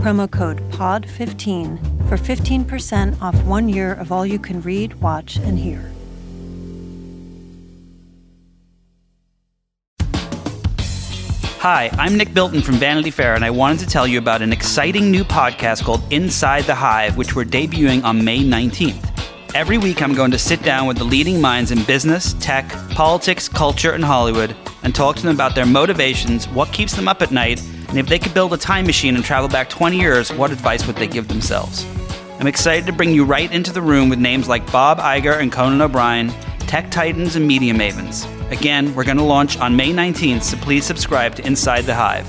promo code POD15 for 15% off one year of all you can read, watch, and hear. Hi, I'm Nick Bilton from Vanity Fair, and I wanted to tell you about an exciting new podcast called Inside the Hive, which we're debuting on May 19th. Every week, I'm going to sit down with the leading minds in business, tech, politics, culture, and Hollywood and talk to them about their motivations, what keeps them up at night, and if they could build a time machine and travel back 20 years, what advice would they give themselves? I'm excited to bring you right into the room with names like Bob Iger and Conan O'Brien, tech titans and media mavens. Again, we're going to launch on May 19th, so please subscribe to Inside the Hive.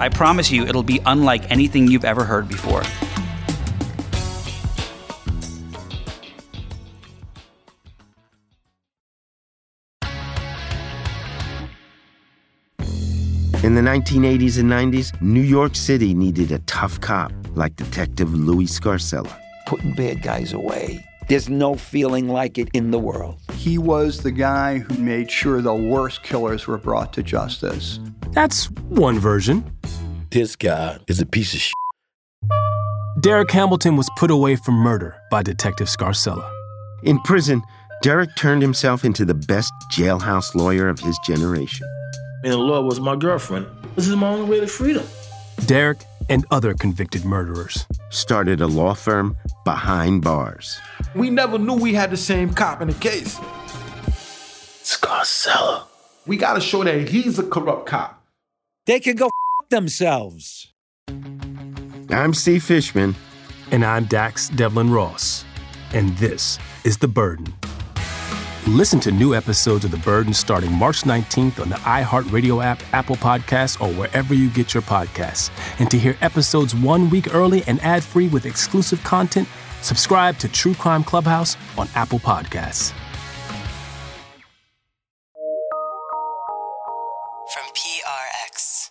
I promise you, it'll be unlike anything you've ever heard before. In the 1980s and 90s, New York City needed a tough cop like Detective Louis Scarcella. Putting bad guys away. There's no feeling like it in the world. He was the guy who made sure the worst killers were brought to justice. That's one version. This guy is a piece of shit. Derek Hamilton was put away for murder by Detective Scarcella. In prison, Derek turned himself into the best jailhouse lawyer of his generation. And the law was my girlfriend. This is my only way to freedom. Derek and other convicted murderers started a law firm behind bars. We never knew we had the same cop in the case. Scarcella. We gotta show that he's a corrupt cop. They can go f- themselves. I'm Steve Fishman. And I'm Dax Devlon Ross. And this is The Burden. Listen to new episodes of The Burden starting March 19th on the iHeartRadio app, Apple Podcasts, or wherever you get your podcasts. And to hear episodes one week early and ad free with exclusive content, subscribe to True Crime Clubhouse on Apple Podcasts. From PRX.